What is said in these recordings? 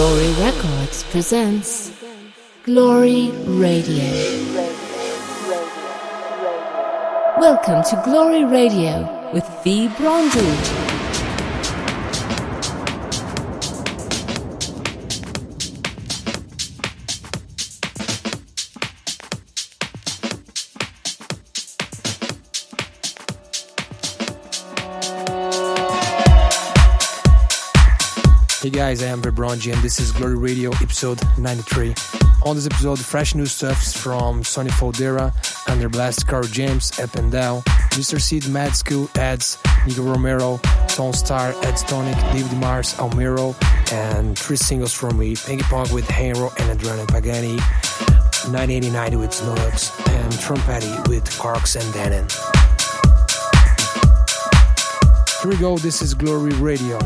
Glory Records presents Glory Radio. Welcome to Glory Radio with V. Bronzy. Guys, I am Verbronji and this is Glory Radio episode 93. On this episode, fresh new stuff from Sonny Fodera, Under Blast, Carl James, Down, Mr. Seed, Mad School, Ads, Nico Romero, Tone Star, Ed Stonic, David Mars, Almiro, and three singles from me, Pinky Pong with Hero and Adriano Pagani, 1989 with Snowlux, and Trumpetti with Parks and Dannon. Here we go, this is Glory Radio.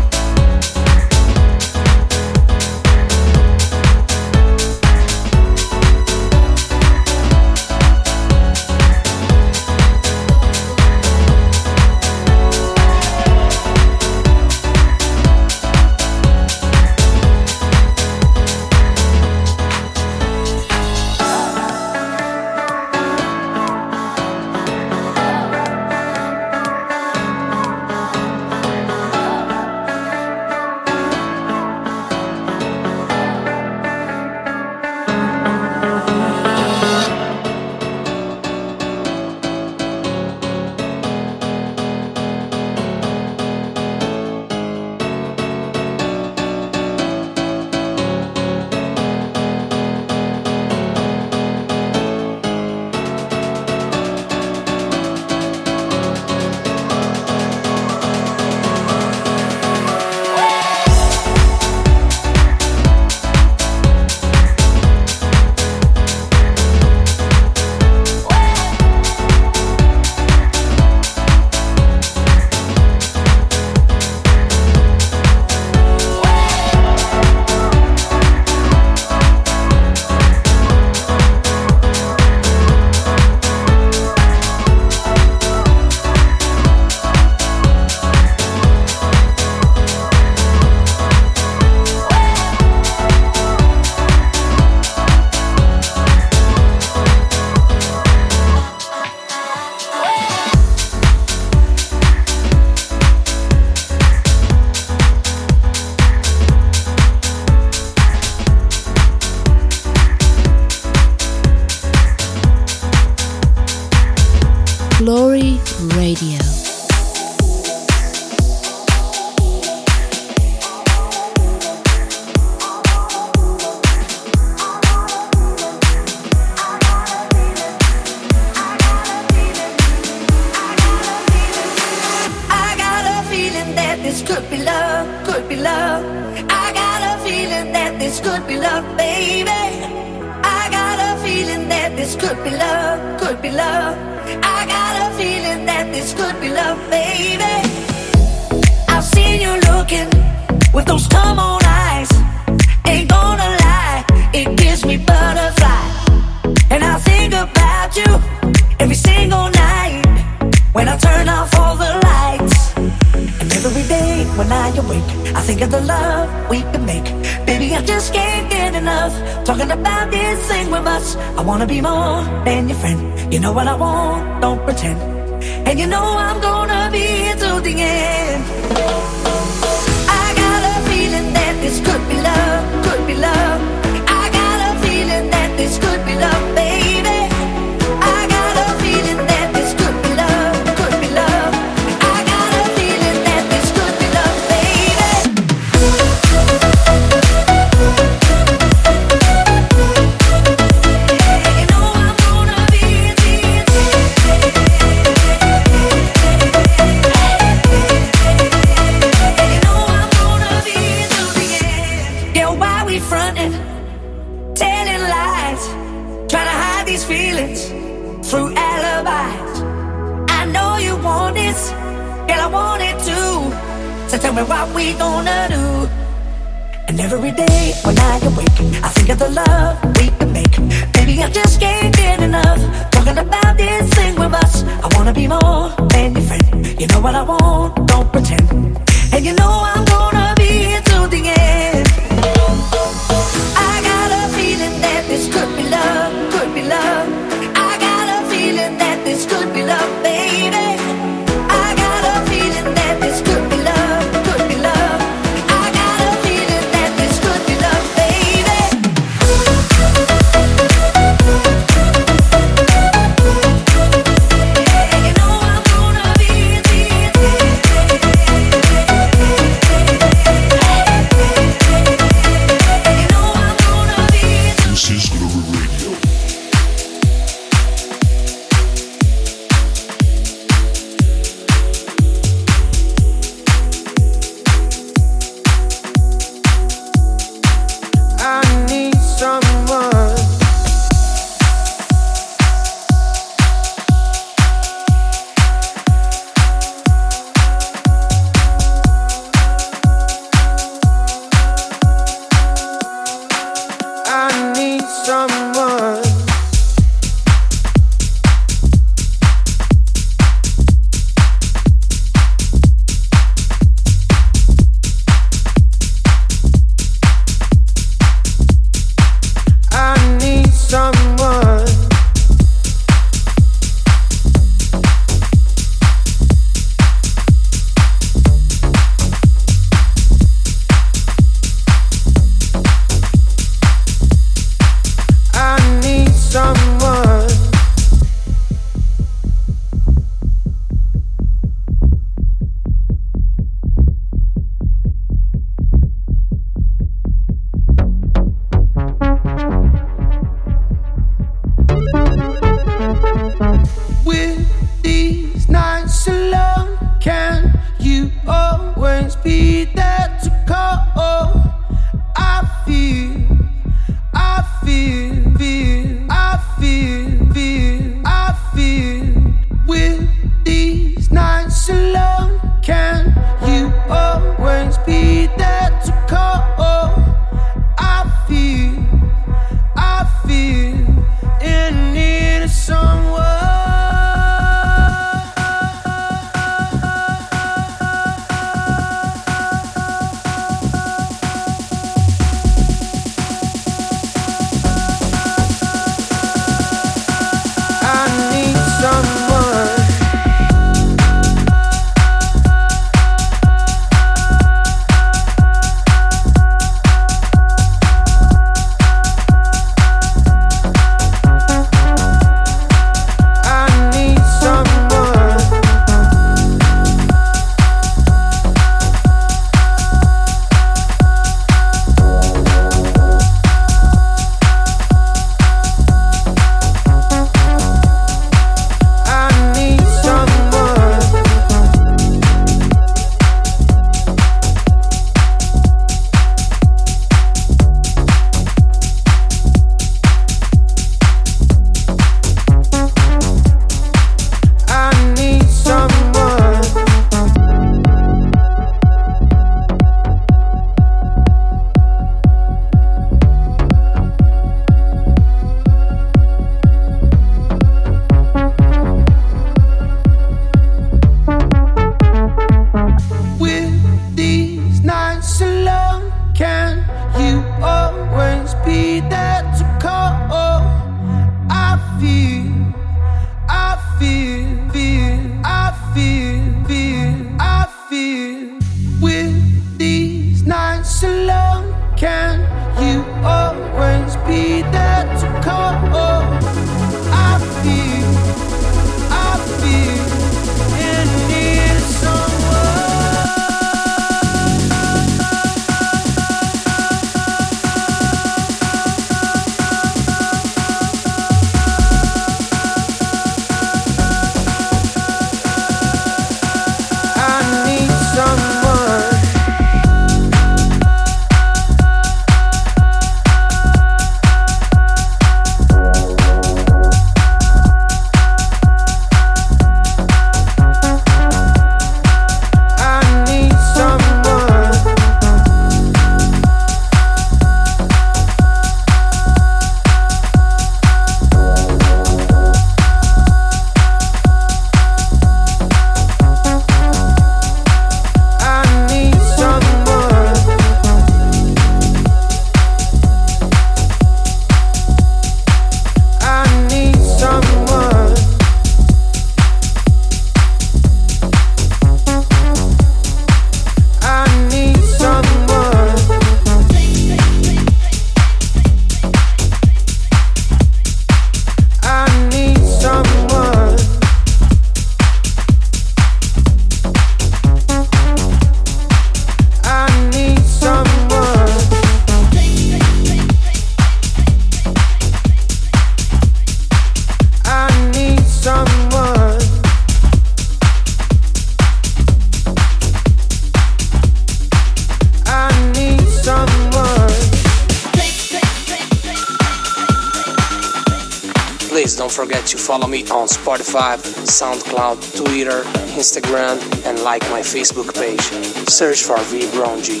SoundCloud, Twitter, Instagram, and like my Facebook page. Search for V Brown G.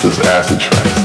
This acid track.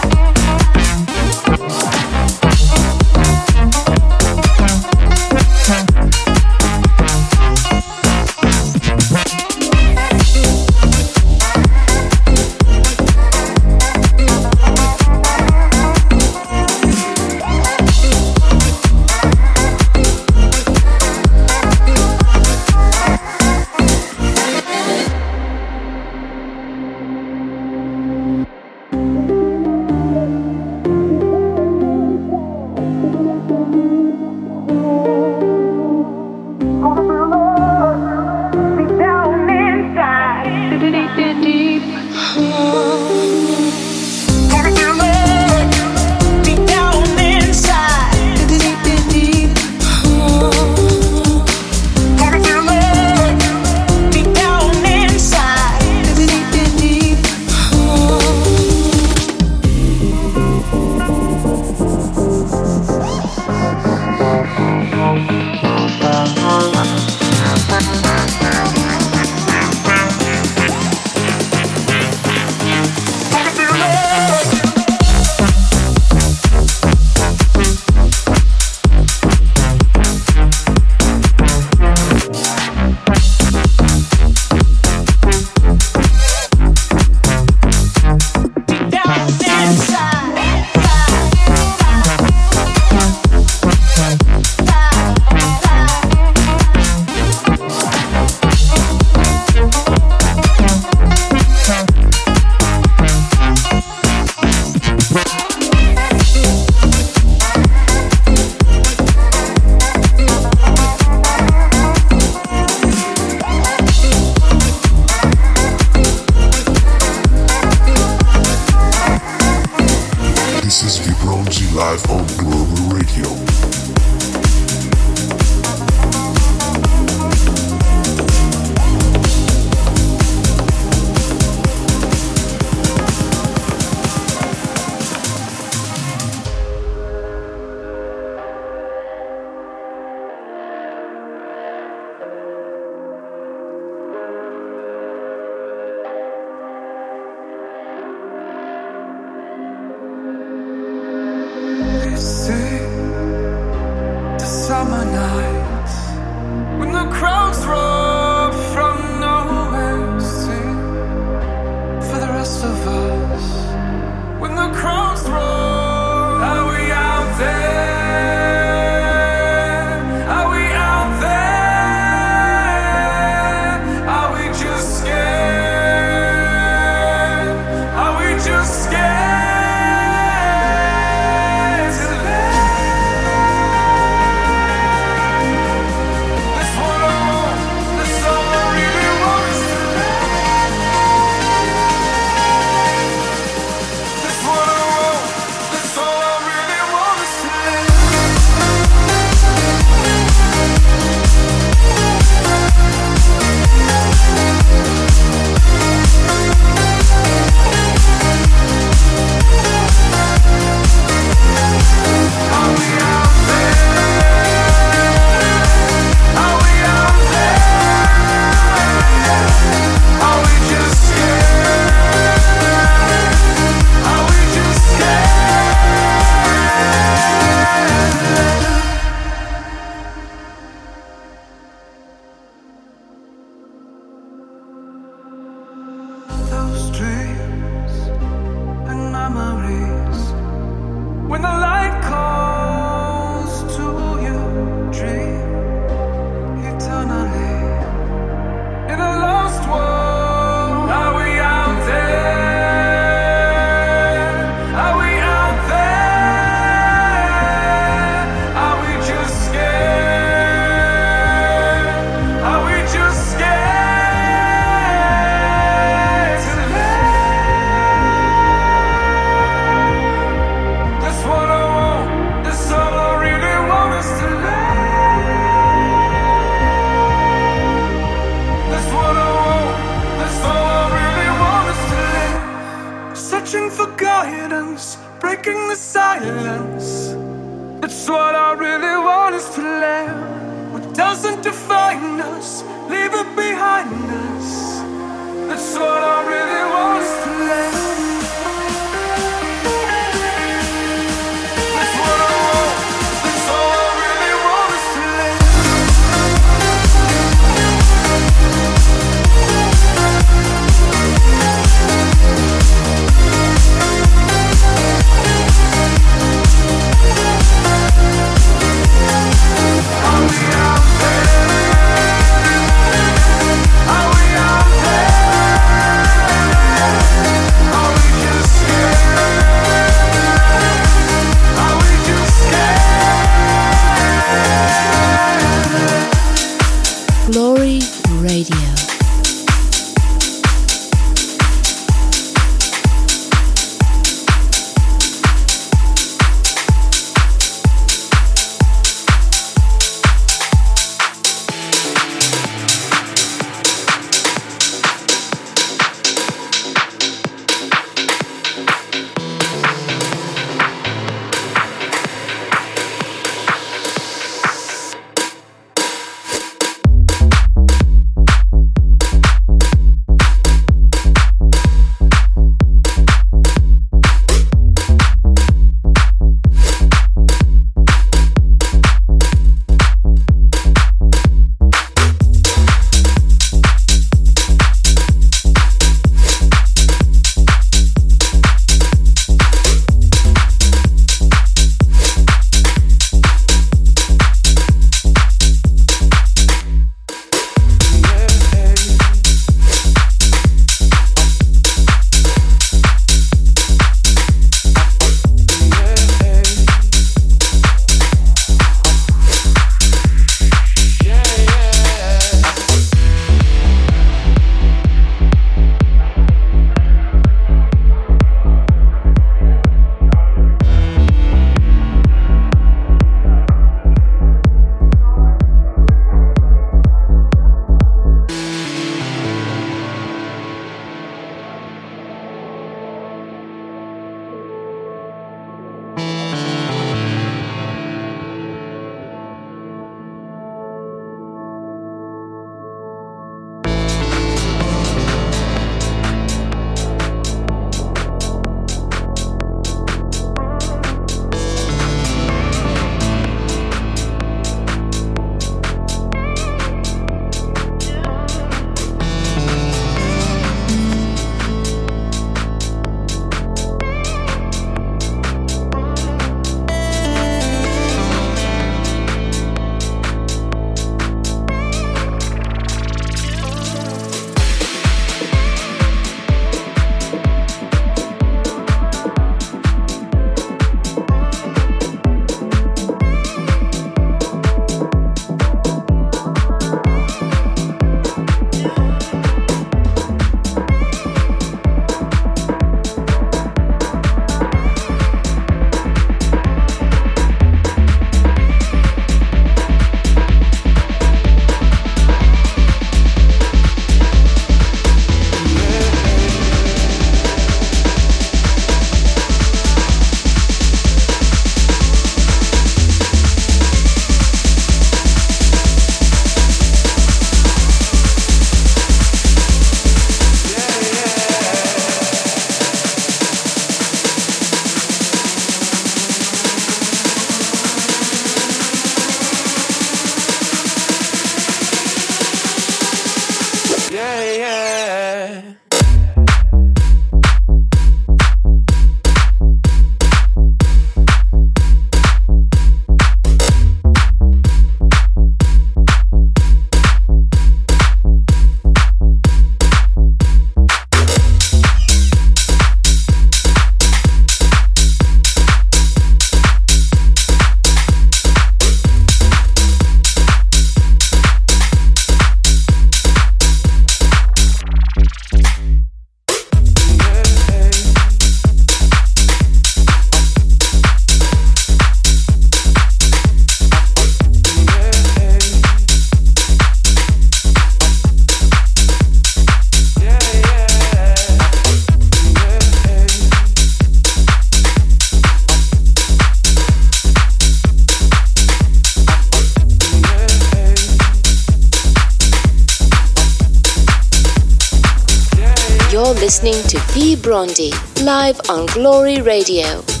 Listening to V Brondi live on Glory Radio.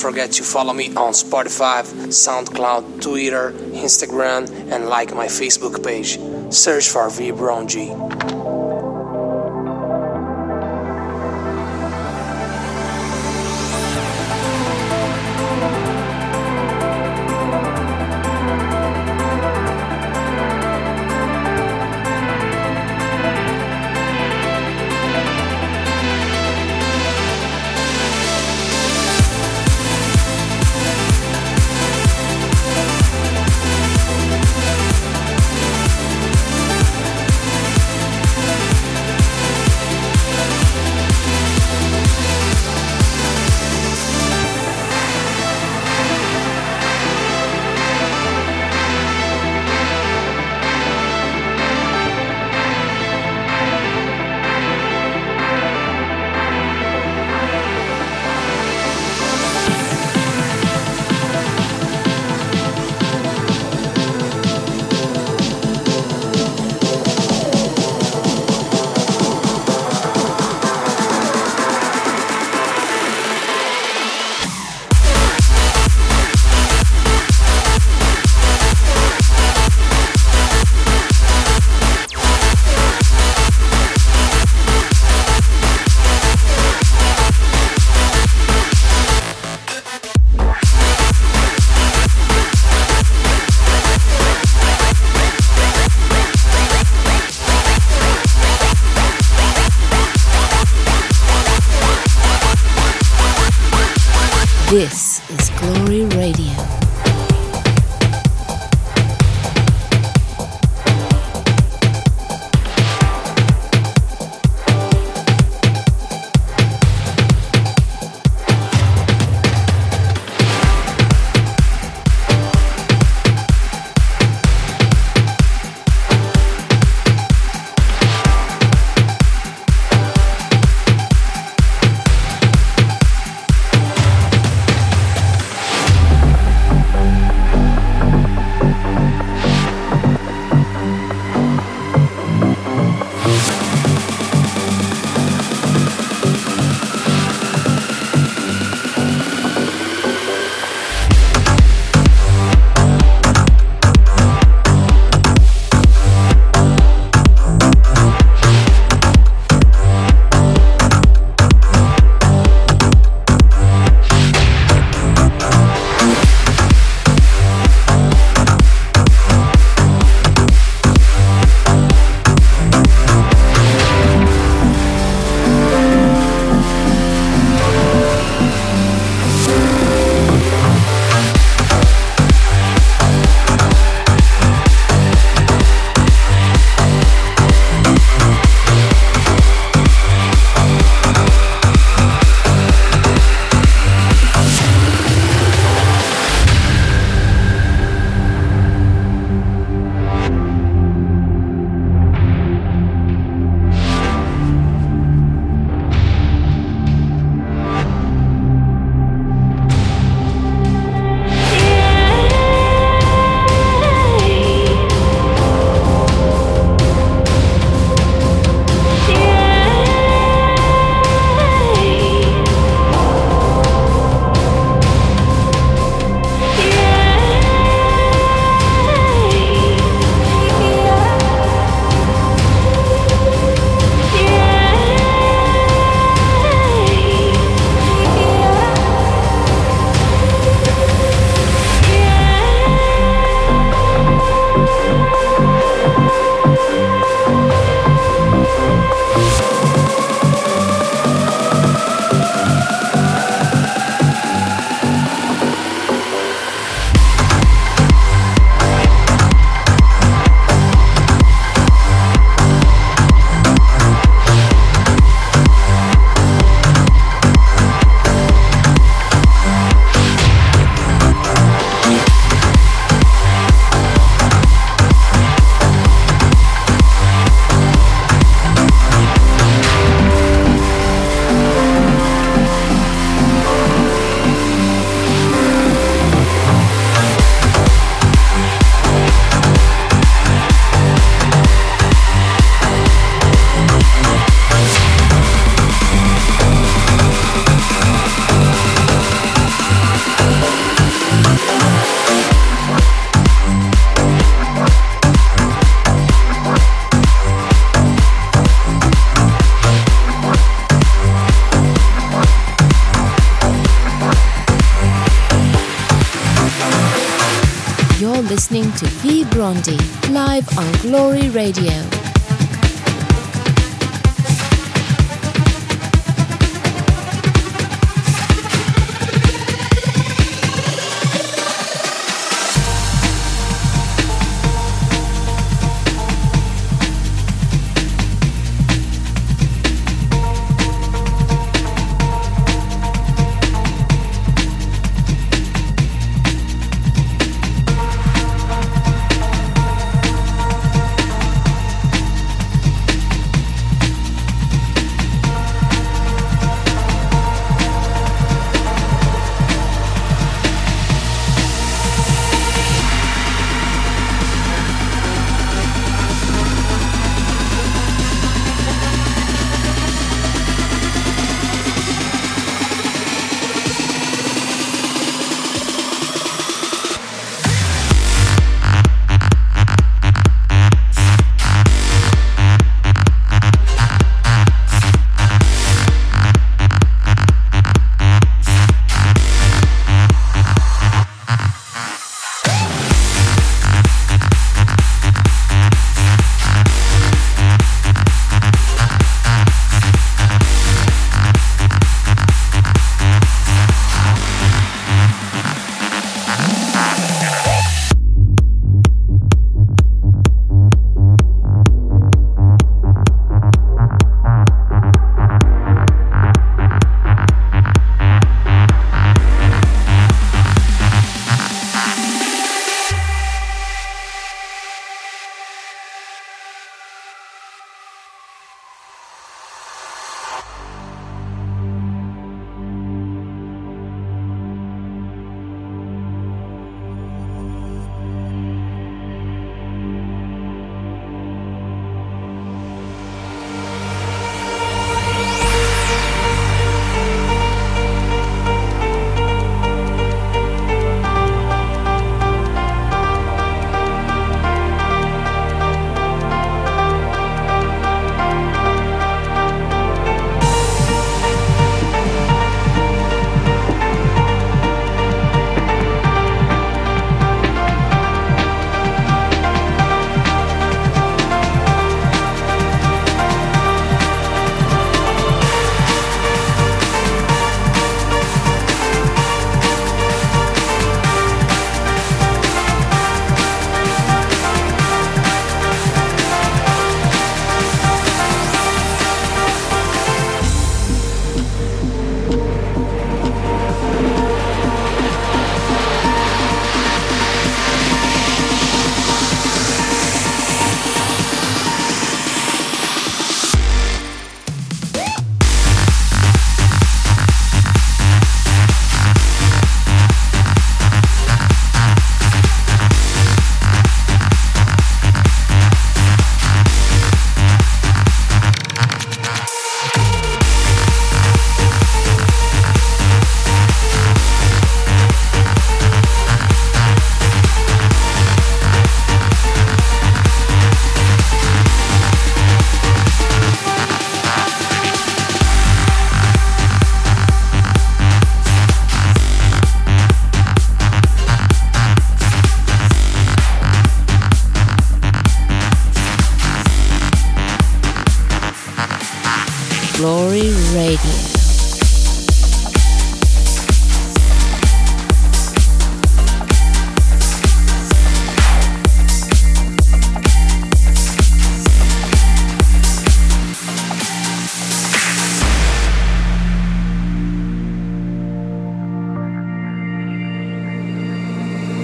Forget to follow me on Spotify, SoundCloud, Twitter, Instagram, and like my Facebook page. Search for V Brown G.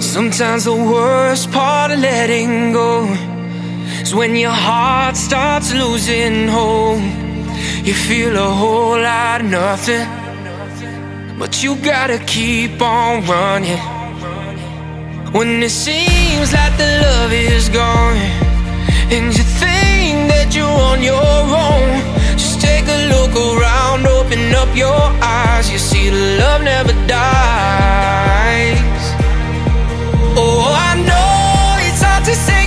Sometimes the worst part of letting go is when your heart starts losing hope. You feel a whole lot of nothing, but you gotta keep on running. When it seems like the love is gone, and you think that you're on your own, just take a look around, open up your eyes. You see, the love never dies. Oh, I know it's hard to say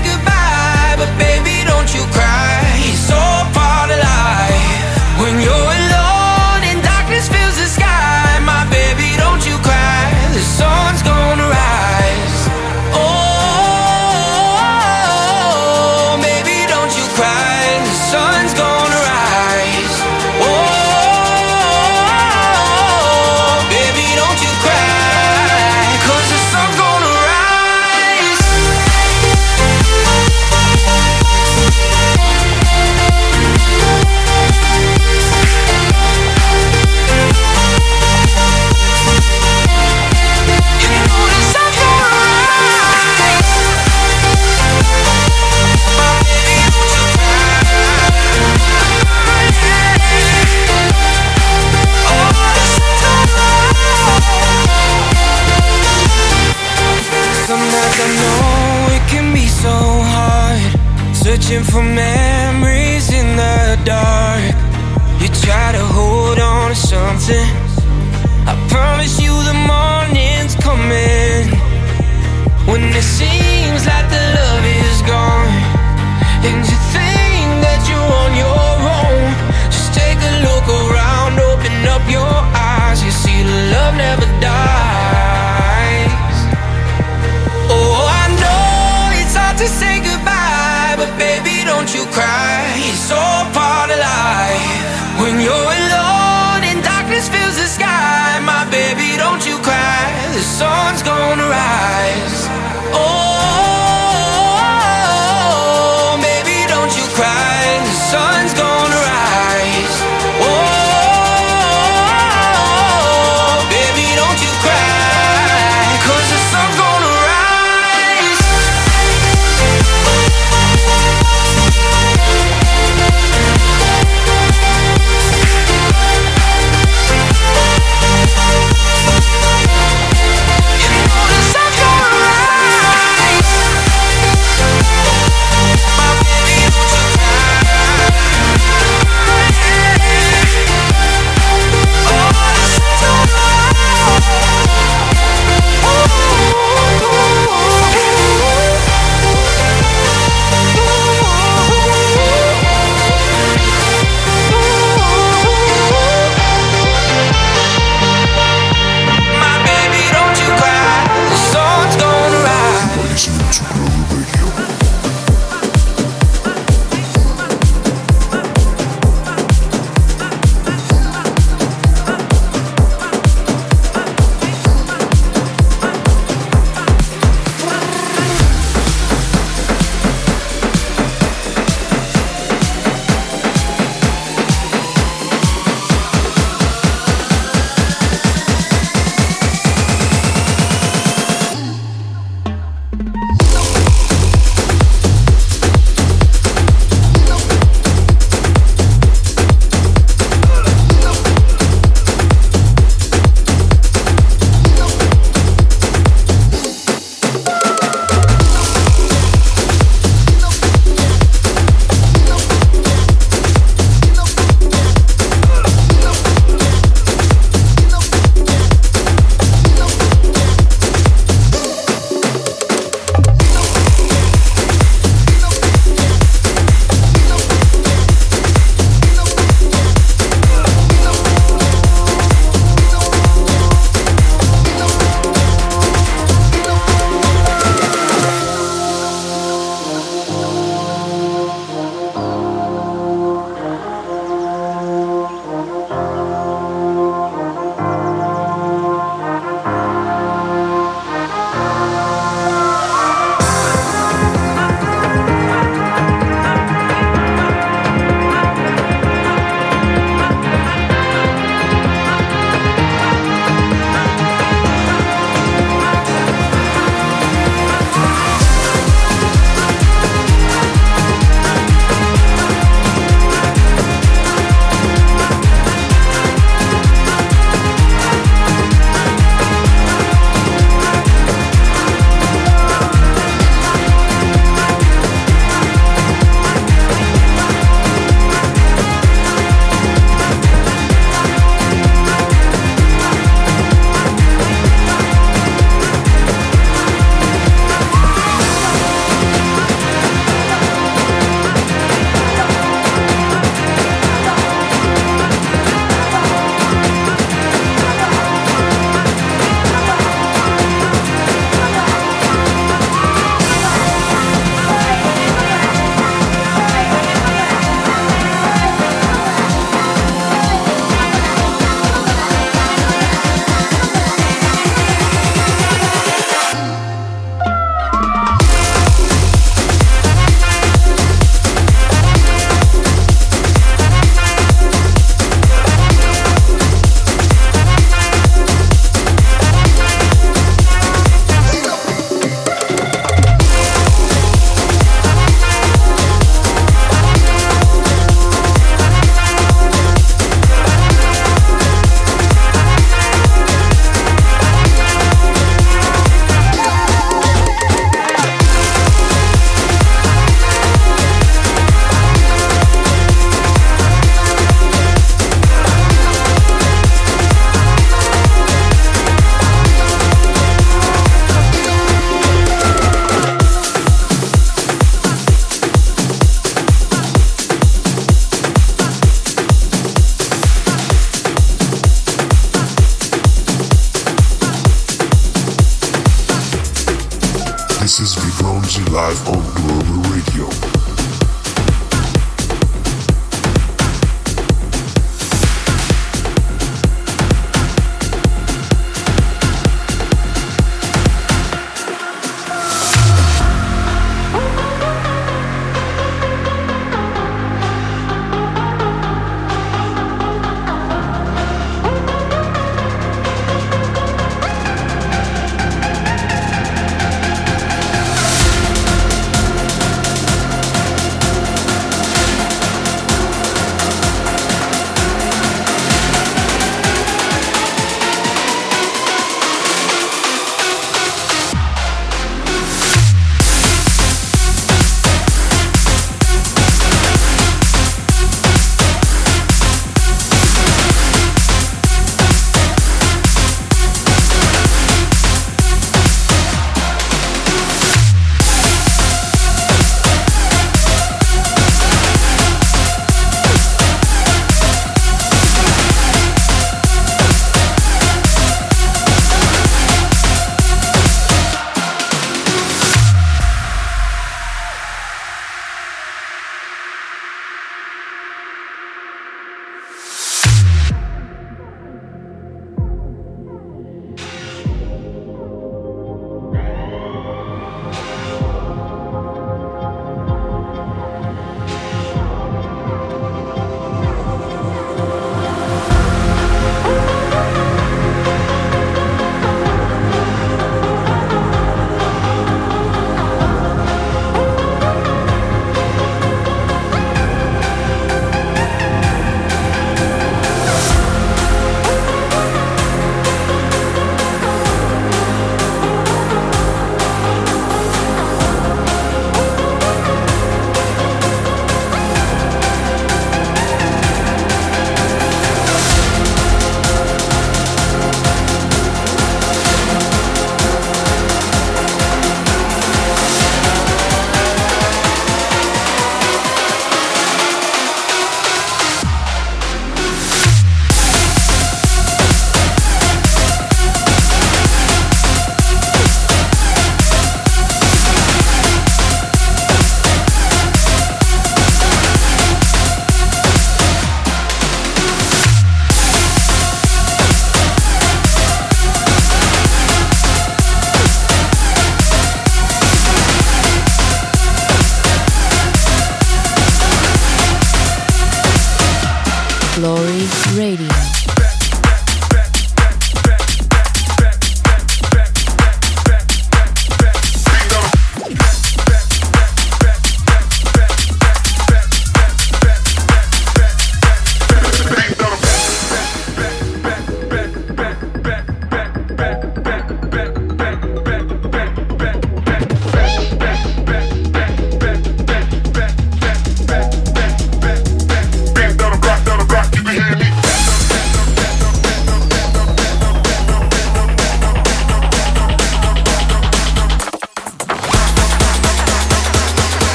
gonna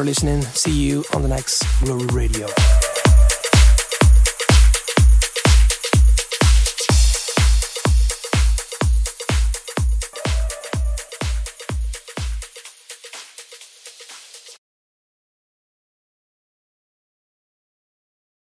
for listening. See you